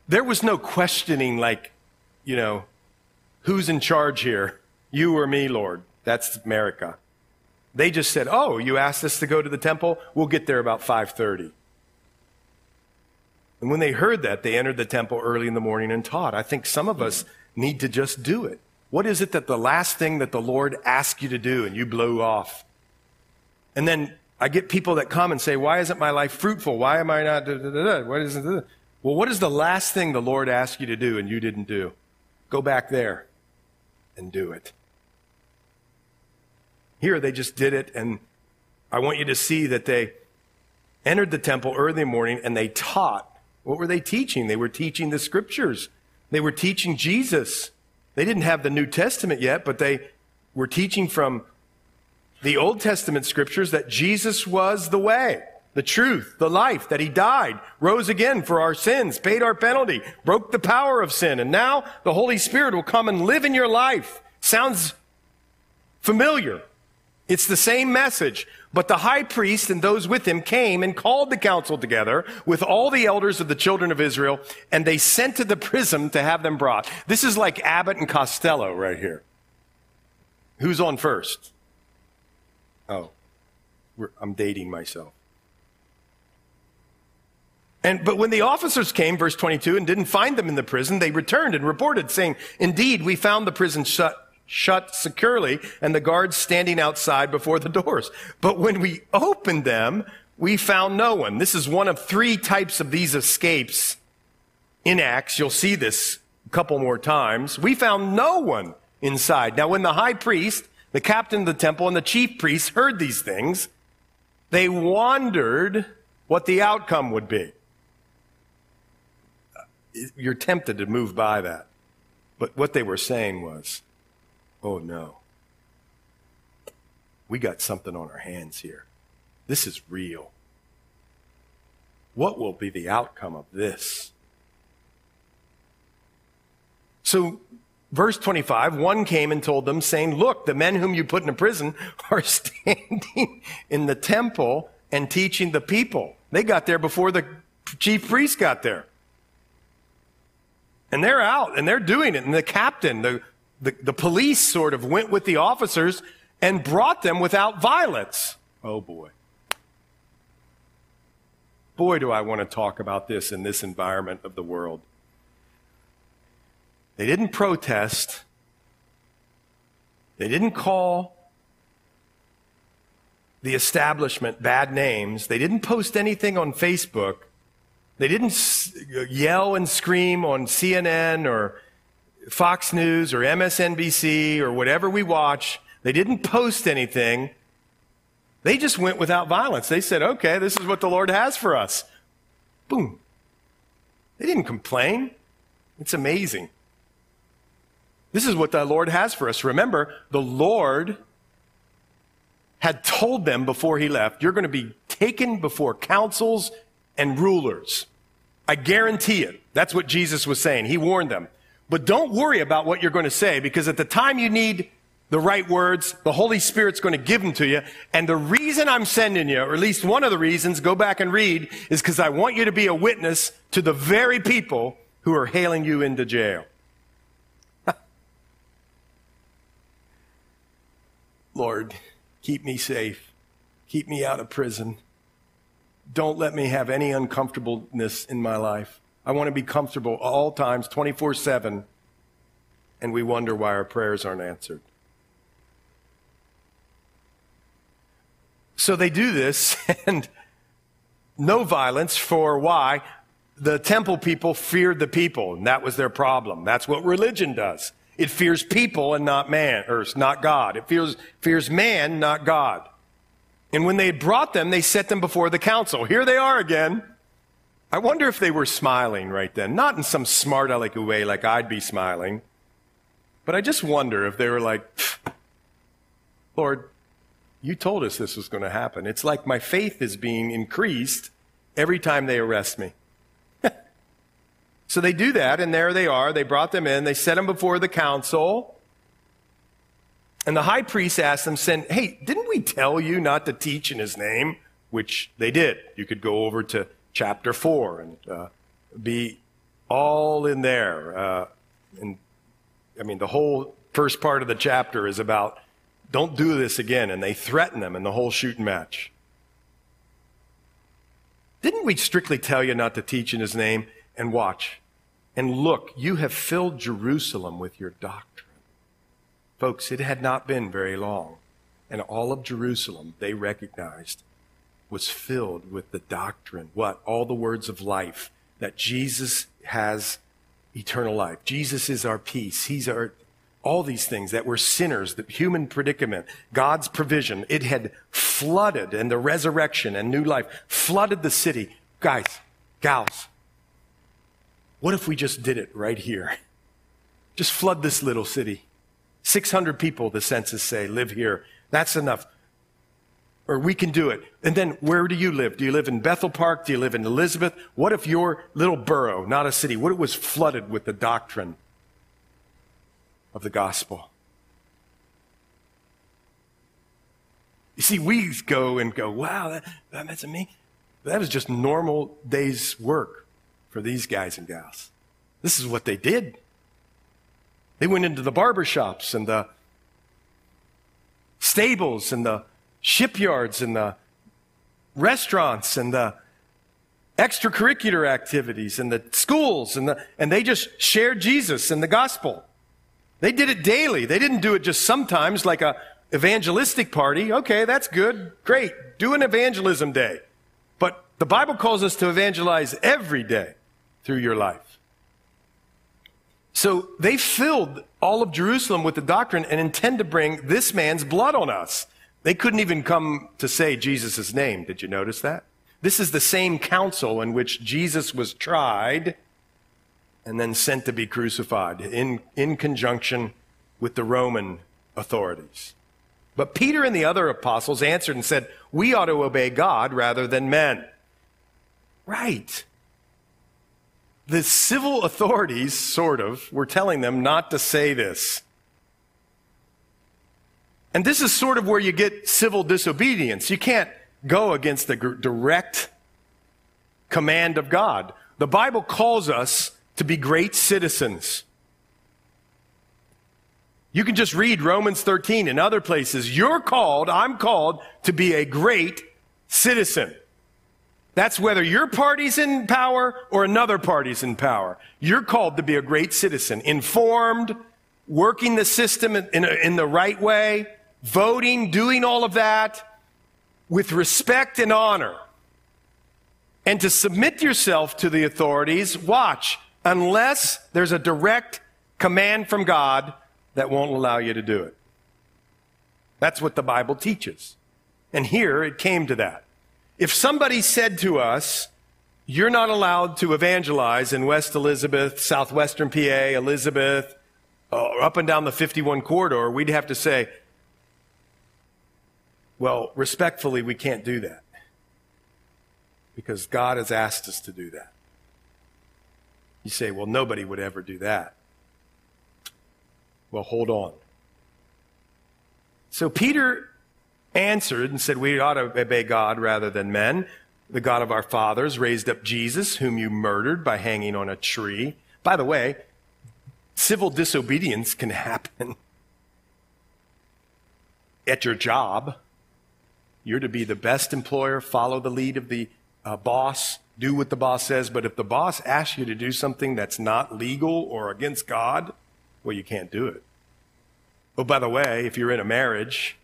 There was no questioning, like, you know, who's in charge here? You or me, Lord? That's America. They just said, "Oh, you asked us to go to the temple? We'll get there about 5:30." And when they heard that, they entered the temple early in the morning and taught. I think some of us need to just do it. What is it that the last thing that the Lord asked you to do and you blow off? And then I get people that come and say, Why isn't my life fruitful? Why am I not? Da, da, da, what is it? Well, what is the last thing the Lord asked you to do and you didn't do? Go back there and do it. Here, they just did it, and I want you to see that they entered the temple early morning and they taught. What were they teaching? They were teaching the scriptures. They were teaching Jesus. They didn't have the New Testament yet, but they were teaching from the Old Testament scriptures that Jesus was the way, the truth, the life, that he died, rose again for our sins, paid our penalty, broke the power of sin, and now the Holy Spirit will come and live in your life. Sounds familiar. It's the same message. But the high priest and those with him came and called the council together with all the elders of the children of Israel, and they sent to the prison to have them brought. This is like Abbott and Costello right here. Who's on first? Oh, I'm dating myself. And, but when the officers came, verse 22, and didn't find them in the prison, they returned and reported, saying, Indeed, we found the prison shut shut securely and the guards standing outside before the doors. But when we opened them, we found no one. This is one of three types of these escapes in Acts. You'll see this a couple more times. We found no one inside. Now, when the high priest, the captain of the temple, and the chief priests heard these things, they wondered what the outcome would be. You're tempted to move by that. But what they were saying was, oh no, we got something on our hands here. This is real. What will be the outcome of this? So, verse 25, one came and told them, saying, Look, the men whom you put in a prison are standing in the temple and teaching the people. They got there before the chief priest got there. And they're out and they're doing it. And the captain, the the, the police sort of went with the officers and brought them without violence. Oh boy. Boy, do I want to talk about this in this environment of the world. They didn't protest. They didn't call the establishment bad names. They didn't post anything on Facebook. They didn't yell and scream on CNN or Fox News or MSNBC or whatever we watch. They didn't post anything. They just went without violence. They said, okay, this is what the Lord has for us. Boom. They didn't complain. It's amazing. This is what the Lord has for us. Remember, the Lord had told them before he left, you're going to be taken before councils and rulers. I guarantee it. That's what Jesus was saying. He warned them. But don't worry about what you're going to say because at the time you need the right words, the Holy Spirit's going to give them to you. And the reason I'm sending you, or at least one of the reasons, go back and read, is because I want you to be a witness to the very people who are hailing you into jail. Lord, keep me safe. Keep me out of prison. Don't let me have any uncomfortableness in my life. I want to be comfortable all times, 24 7, and we wonder why our prayers aren't answered. So they do this, and no violence for why? The temple people feared the people, and that was their problem. That's what religion does. It fears people and not man, or not God. It fears, fears man, not God. And when they had brought them, they set them before the council. Here they are again. I wonder if they were smiling right then. Not in some smart alecky way like I'd be smiling, but I just wonder if they were like, Lord, you told us this was going to happen. It's like my faith is being increased every time they arrest me. so they do that, and there they are. They brought them in, they set them before the council. And the high priest asked them, saying, Hey, didn't we tell you not to teach in his name? Which they did. You could go over to chapter 4 and uh, be all in there. Uh, and I mean, the whole first part of the chapter is about don't do this again. And they threaten them in the whole shooting match. Didn't we strictly tell you not to teach in his name? And watch. And look, you have filled Jerusalem with your doctrine. Folks, it had not been very long. And all of Jerusalem, they recognized, was filled with the doctrine. What? All the words of life. That Jesus has eternal life. Jesus is our peace. He's our, all these things that were sinners, the human predicament, God's provision. It had flooded and the resurrection and new life flooded the city. Guys, gals, what if we just did it right here? Just flood this little city. 600 people, the census say, live here. That's enough. Or we can do it. And then where do you live? Do you live in Bethel Park? Do you live in Elizabeth? What if your little borough, not a city, what it was flooded with the doctrine of the gospel? You see, we go and go, wow, that, that, that's me. That was just normal day's work for these guys and gals. This is what they did. They went into the barber shops and the stables and the shipyards and the restaurants and the extracurricular activities and the schools and the, and they just shared Jesus and the gospel. They did it daily. They didn't do it just sometimes like a evangelistic party. Okay, that's good. Great. Do an evangelism day. But the Bible calls us to evangelize every day through your life. So they filled all of Jerusalem with the doctrine and intend to bring this man's blood on us. They couldn't even come to say Jesus' name. Did you notice that? This is the same council in which Jesus was tried and then sent to be crucified in, in conjunction with the Roman authorities. But Peter and the other apostles answered and said, We ought to obey God rather than men. Right the civil authorities, sort of, were telling them not to say this. And this is sort of where you get civil disobedience. You can't go against the direct command of God. The Bible calls us to be great citizens. You can just read Romans 13 and other places. You're called, I'm called to be a great citizen. That's whether your party's in power or another party's in power. You're called to be a great citizen, informed, working the system in, in, in the right way, voting, doing all of that with respect and honor. And to submit yourself to the authorities, watch, unless there's a direct command from God that won't allow you to do it. That's what the Bible teaches. And here it came to that. If somebody said to us, you're not allowed to evangelize in West Elizabeth, southwestern PA, Elizabeth, uh, up and down the 51 corridor, we'd have to say, well, respectfully, we can't do that because God has asked us to do that. You say, well, nobody would ever do that. Well, hold on. So Peter answered and said, We ought to obey God rather than men. The God of our fathers raised up Jesus, whom you murdered by hanging on a tree. By the way, civil disobedience can happen at your job. You're to be the best employer, follow the lead of the uh, boss, do what the boss says. But if the boss asks you to do something that's not legal or against God, well, you can't do it. Oh, by the way, if you're in a marriage,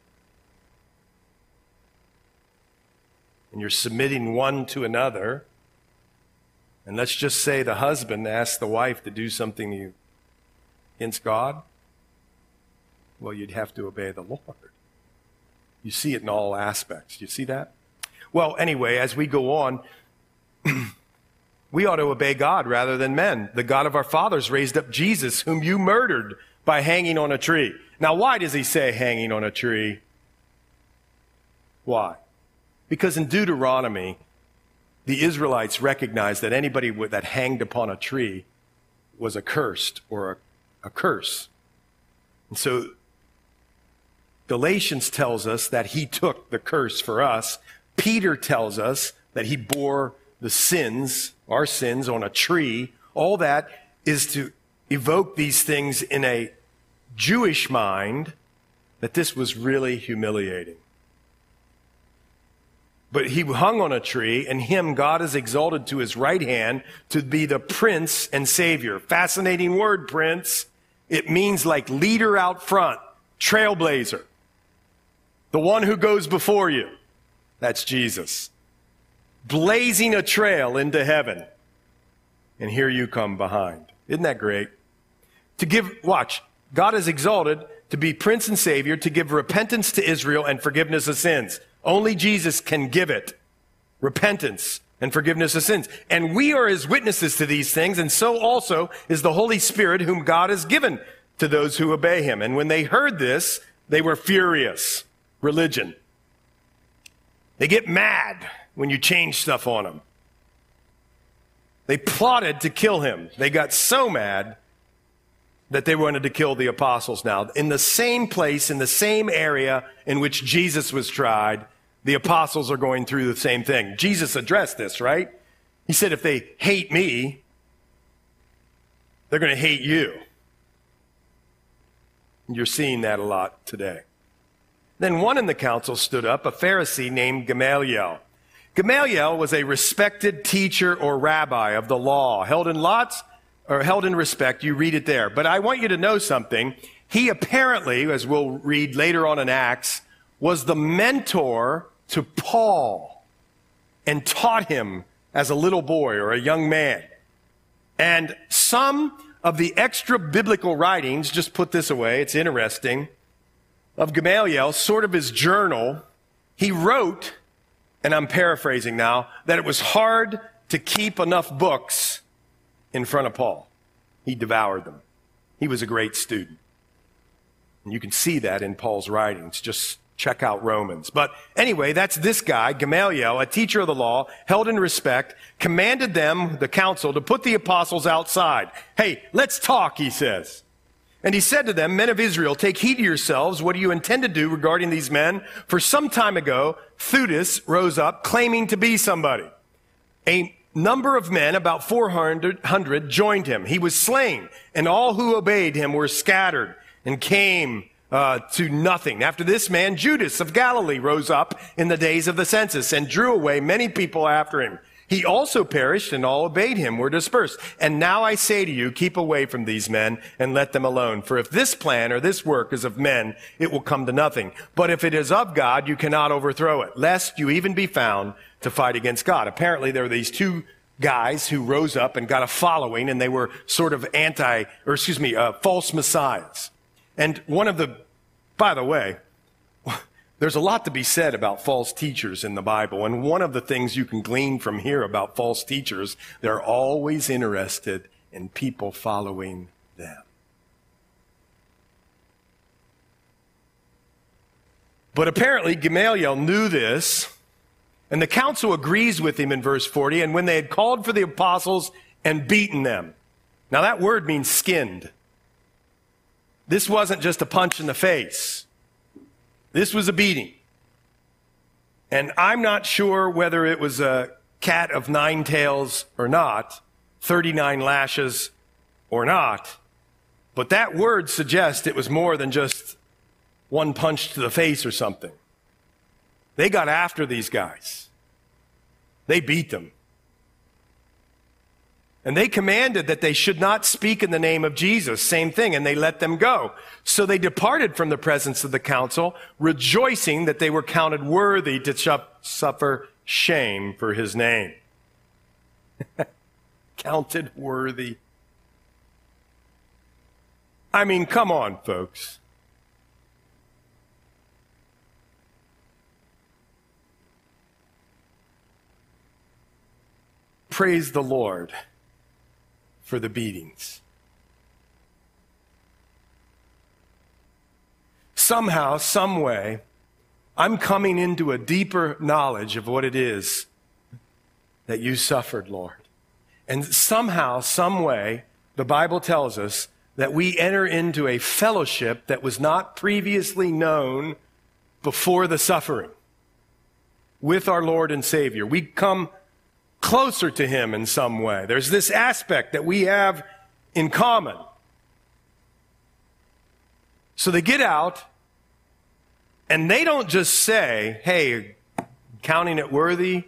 and you're submitting one to another, and let's just say the husband asks the wife to do something against God, well, you'd have to obey the Lord. You see it in all aspects. You see that? Well, anyway, as we go on, we ought to obey God rather than men. The God of our fathers raised up Jesus, whom you murdered by hanging on a tree. Now, why does he say hanging on a tree? Why? Because in Deuteronomy, the Israelites recognized that anybody that hanged upon a tree was accursed or a, a curse. And so Galatians tells us that he took the curse for us. Peter tells us that he bore the sins, our sins, on a tree. All that is to evoke these things in a Jewish mind that this was really humiliating. But he hung on a tree, and him God has exalted to his right hand to be the prince and savior. Fascinating word, prince. It means like leader out front, trailblazer. The one who goes before you. That's Jesus. Blazing a trail into heaven. And here you come behind. Isn't that great? To give, watch, God is exalted to be prince and savior, to give repentance to Israel and forgiveness of sins. Only Jesus can give it. Repentance and forgiveness of sins. And we are his witnesses to these things, and so also is the Holy Spirit whom God has given to those who obey him. And when they heard this, they were furious. Religion. They get mad when you change stuff on them. They plotted to kill him. They got so mad that they wanted to kill the apostles now. In the same place, in the same area in which Jesus was tried, the apostles are going through the same thing. Jesus addressed this, right? He said, if they hate me, they're going to hate you. You're seeing that a lot today. Then one in the council stood up, a Pharisee named Gamaliel. Gamaliel was a respected teacher or rabbi of the law, held in lots or held in respect. You read it there. But I want you to know something. He apparently, as we'll read later on in Acts, was the mentor to Paul and taught him as a little boy or a young man. And some of the extra biblical writings, just put this away, it's interesting, of Gamaliel, sort of his journal, he wrote, and I'm paraphrasing now, that it was hard to keep enough books in front of Paul. He devoured them. He was a great student. And you can see that in Paul's writings. Just check out Romans. But anyway, that's this guy, Gamaliel, a teacher of the law, held in respect, commanded them, the council, to put the apostles outside. Hey, let's talk, he says. And he said to them, Men of Israel, take heed to yourselves. What do you intend to do regarding these men? For some time ago, Theudas rose up claiming to be somebody. A number of men, about 400, joined him. He was slain, and all who obeyed him were scattered. and came uh, to nothing. After this man, Judas of Galilee rose up in the days of the census and drew away many people after him. He also perished and all obeyed him were dispersed. And now I say to you, keep away from these men and let them alone. For if this plan or this work is of men, it will come to nothing. But if it is of God, you cannot overthrow it, lest you even be found to fight against God. Apparently there were these two guys who rose up and got a following and they were sort of anti, or excuse me, uh, false messiahs. And one of the, by the way, there's a lot to be said about false teachers in the Bible. And one of the things you can glean from here about false teachers, they're always interested in people following them. But apparently Gamaliel knew this, and the council agrees with him in verse 40. And when they had called for the apostles and beaten them, now that word means skinned. This wasn't just a punch in the face. This was a beating. And I'm not sure whether it was a cat of nine tails or not, 39 lashes or not, but that word suggests it was more than just one punch to the face or something. They got after these guys. They beat them. And they commanded that they should not speak in the name of Jesus. Same thing. And they let them go. So they departed from the presence of the council, rejoicing that they were counted worthy to suffer shame for his name. counted worthy. I mean, come on, folks. Praise the Lord for the beatings. Somehow, some way, I'm coming into a deeper knowledge of what it is that you suffered, Lord. And somehow, some way, the Bible tells us that we enter into a fellowship that was not previously known before the suffering with our Lord and Savior. We come closer to Him in some way. There's this aspect that we have in common. So they get out and they don't just say, hey, counting it worthy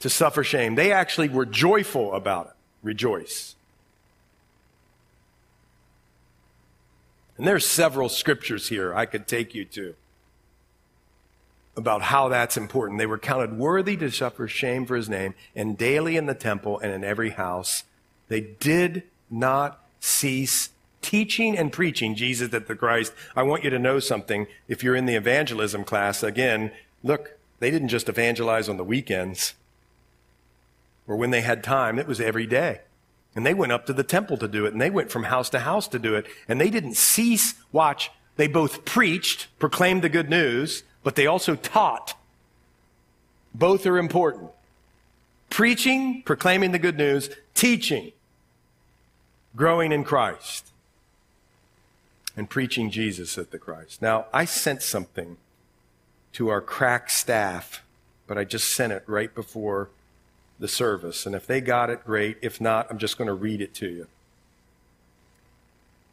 to suffer shame. They actually were joyful about it. Rejoice. And there's several scriptures here I could take you to about how that's important. They were counted worthy to suffer shame for his name, and daily in the temple and in every house, they did not cease teaching and preaching Jesus that the Christ. I want you to know something. If you're in the evangelism class, again, look, they didn't just evangelize on the weekends or when they had time, it was every day. And they went up to the temple to do it, and they went from house to house to do it, and they didn't cease. Watch, they both preached, proclaimed the good news, but they also taught. Both are important. Preaching, proclaiming the good news, teaching, growing in Christ, and preaching Jesus at the Christ. Now, I sent something to our crack staff, but I just sent it right before the service. And if they got it, great. If not, I'm just going to read it to you.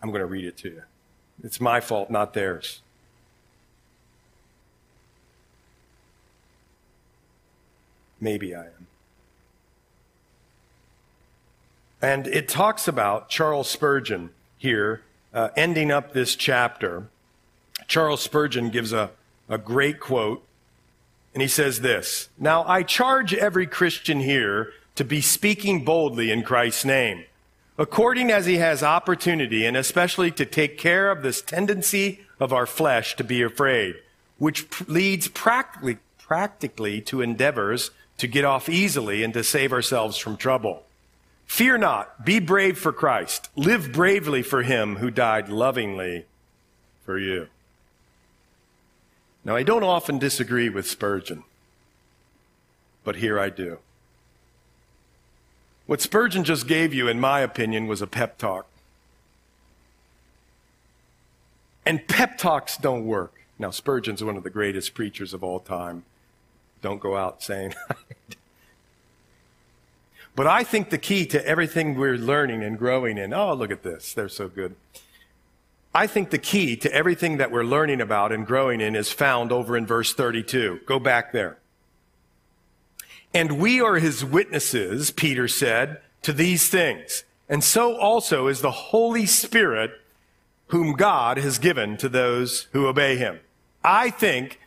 I'm going to read it to you. It's my fault, not theirs. Maybe I am. And it talks about Charles Spurgeon here, uh, ending up this chapter. Charles Spurgeon gives a, a great quote, and he says this Now I charge every Christian here to be speaking boldly in Christ's name, according as he has opportunity, and especially to take care of this tendency of our flesh to be afraid, which leads practically, practically to endeavors to get off easily and to save ourselves from trouble. Fear not. Be brave for Christ. Live bravely for him who died lovingly for you. Now, I don't often disagree with Spurgeon, but here I do. What Spurgeon just gave you, in my opinion, was a pep talk. And pep talks don't work. Now, Spurgeon's one of the greatest preachers of all time. Don't go out saying. but I think the key to everything we're learning and growing in, oh, look at this, they're so good. I think the key to everything that we're learning about and growing in is found over in verse 32. Go back there. And we are his witnesses, Peter said, to these things. And so also is the Holy Spirit whom God has given to those who obey him. I think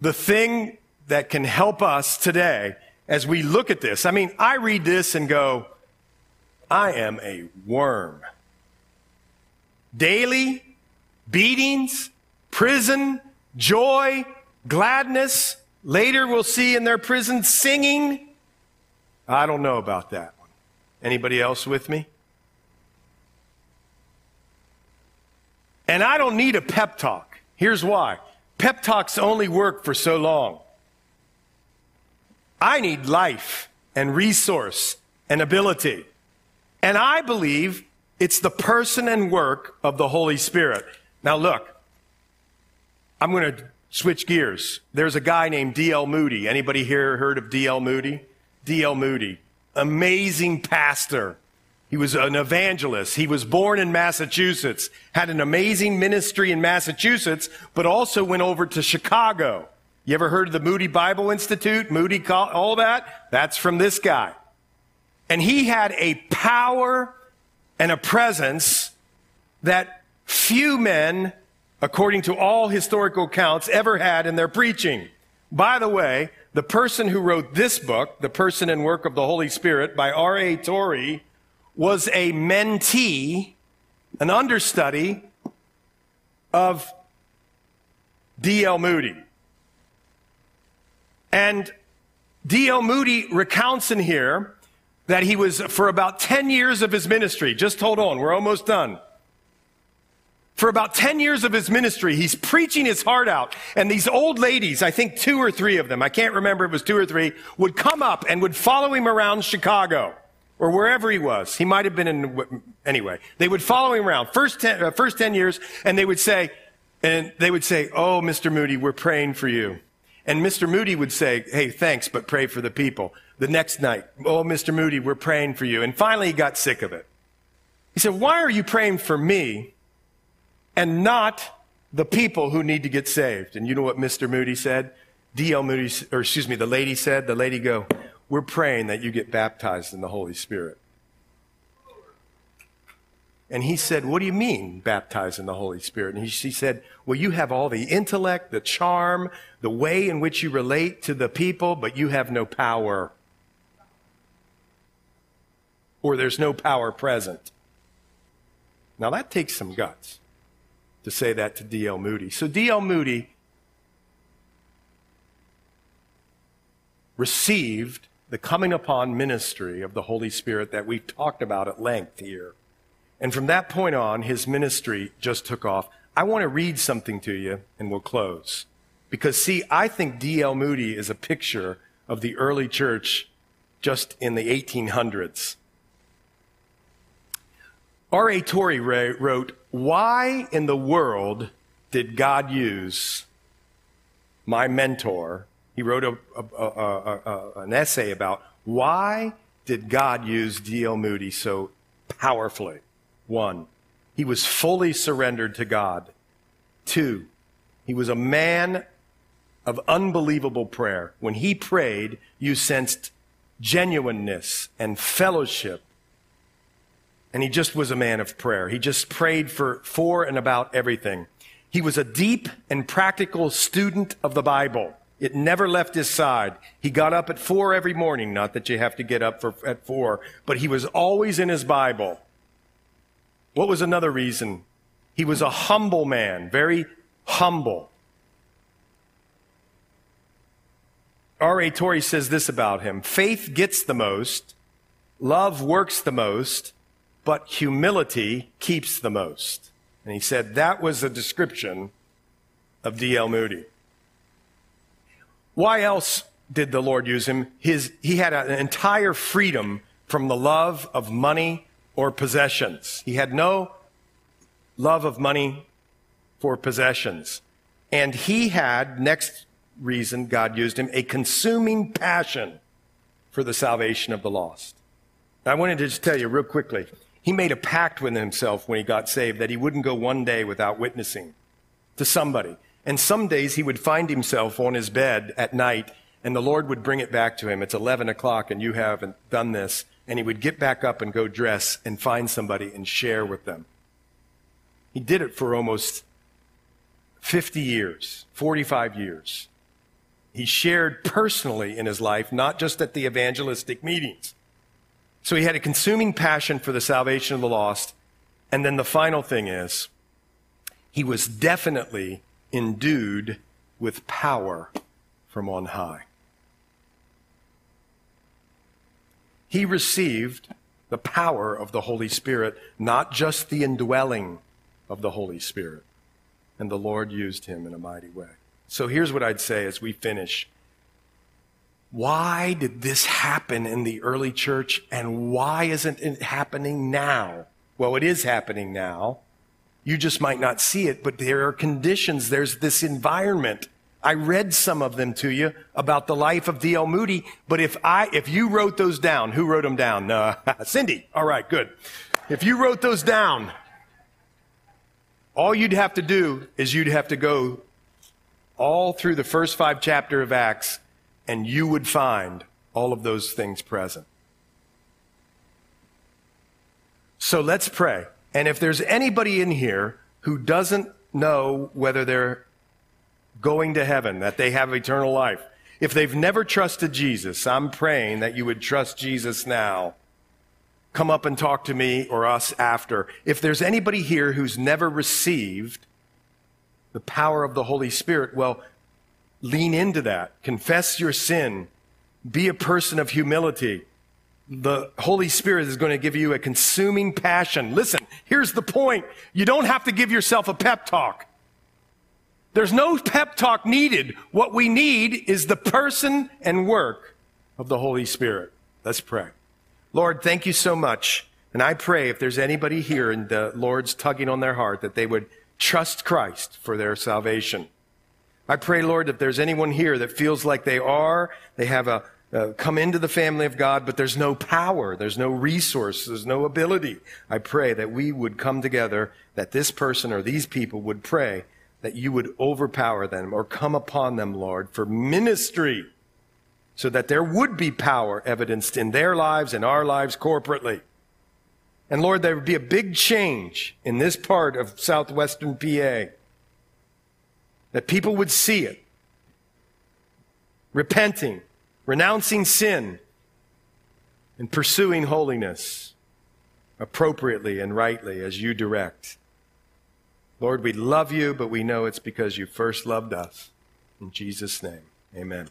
the thing that can help us today as we look at this, I mean, I read this and go, I am a worm. Daily beatings, prison, joy, gladness. Later we'll see in their prison singing. I don't know about that one. Anybody else with me? And I don't need a pep talk. Here's why. Pep talks only work for so long. I need life and resource and ability. And I believe it's the person and work of the Holy Spirit. Now look, I'm going to switch gears. There's a guy named D.L. Moody. Anybody here heard of D.L. Moody? D.L. Moody. Amazing pastor he was an evangelist. He was born in Massachusetts, had an amazing ministry in Massachusetts, but also went over to Chicago. You ever heard of the Moody Bible Institute? Moody, all that? That's from this guy. And he had a power and a presence that few men, according to all historical accounts, ever had in their preaching. By the way, the person who wrote this book, The Person and Work of the Holy Spirit by R.A. Torrey, was a mentee, an understudy of D.L. Moody. And D.L. Moody recounts in here that he was, for about 10 years of his ministry, just hold on, we're almost done. For about 10 years of his ministry, he's preaching his heart out. And these old ladies, I think two or three of them, I can't remember it was two or three, would come up and would follow him around Chicago or wherever he was. He might have been in, anyway. They would follow him around first ten, uh, first 10 years and they would say, and they would say, Oh, Mr. Moody, we're praying for you. And Mr. Moody would say, Hey, thanks, but pray for the people. The next night, Oh, Mr. Moody, we're praying for you. And finally he got sick of it. He said, Why are you praying for me and not the people who need to get saved? And you know what Mr. Moody said? D.L. Moody, or excuse me, the lady said, the lady go, we're praying that you get baptized in the Holy Spirit. And he said, What do you mean, baptized in the Holy Spirit? And he, she said, Well, you have all the intellect, the charm, the way in which you relate to the people, but you have no power. Or there's no power present. Now that takes some guts to say that to D.L. Moody. So D.L. Moody received the coming upon ministry of the Holy Spirit that we've talked about at length here. And from that point on, his ministry just took off. I want to read something to you and we'll close. Because see, I think D.L. Moody is a picture of the early church just in the 1800s. R.A. Torrey wrote, Why in the world did God use my mentor he wrote a, a, a, an essay about why did God use D.L. Moody so powerfully? One, he was fully surrendered to God. Two, he was a man of unbelievable prayer. When he prayed, you sensed genuineness and fellowship. And he just was a man of prayer. He just prayed for, for and about everything. He was a deep and practical student of the Bible. It never left his side. He got up at four every morning. Not that you have to get up for, at four, but he was always in his Bible. What was another reason? He was a humble man, very humble. R.A. Torrey says this about him faith gets the most, love works the most, but humility keeps the most. And he said that was a description of D.L. Moody. Why else did the Lord use him? His, he had an entire freedom from the love of money or possessions. He had no love of money for possessions. And he had, next reason God used him, a consuming passion for the salvation of the lost. I wanted to just tell you real quickly. He made a pact with himself when he got saved that he wouldn't go one day without witnessing to somebody. And some days he would find himself on his bed at night and the Lord would bring it back to him. It's 11 o'clock and you haven't done this. And he would get back up and go dress and find somebody and share with them. He did it for almost 50 years, 45 years. He shared personally in his life, not just at the evangelistic meetings. So he had a consuming passion for the salvation of the lost. And then the final thing is, he was definitely endued with power from on high. He received the power of the Holy Spirit, not just the indwelling of the Holy Spirit. And the Lord used him in a mighty way. So here's what I'd say as we finish. Why did this happen in the early church and why isn't it happening now? Well, it is happening now. You just might not see it, but there are conditions. There's this environment. I read some of them to you about the life of D.L. Moody, but if I, if you wrote those down, who wrote them down? Uh, Cindy. All right, good. If you wrote those down, all you'd have to do is you'd have to go all through the first five chapter of Acts and you would find all of those things present. So let's pray. And if there's anybody in here who doesn't know whether they're going to heaven, that they have eternal life, if they've never trusted Jesus, I'm praying that you would trust Jesus now. Come up and talk to me or us after. If there's anybody here who's never received the power of the Holy Spirit, well, lean into that. Confess your sin. Be a person of humility the Holy Spirit is going to give you a consuming passion. Listen, here's the point. You don't have to give yourself a pep talk. There's no pep talk needed. What we need is the person and work of the Holy Spirit. Let's pray. Lord, thank you so much. And I pray if there's anybody here and the Lord's tugging on their heart that they would trust Christ for their salvation. I pray, Lord, if there's anyone here that feels like they are, they have a come into the family of God, but there's no power, there's no resource, there's no ability. I pray that we would come together, that this person or these people would pray that you would overpower them or come upon them, Lord, for ministry, so that there would be power evidenced in their lives and our lives corporately. And Lord, there would be a big change in this part of southwestern PA. That people would see it, repenting, renouncing sin, and pursuing holiness appropriately and rightly as you direct. Lord, we love you, but we know it's because you first loved us. In Jesus' name, amen.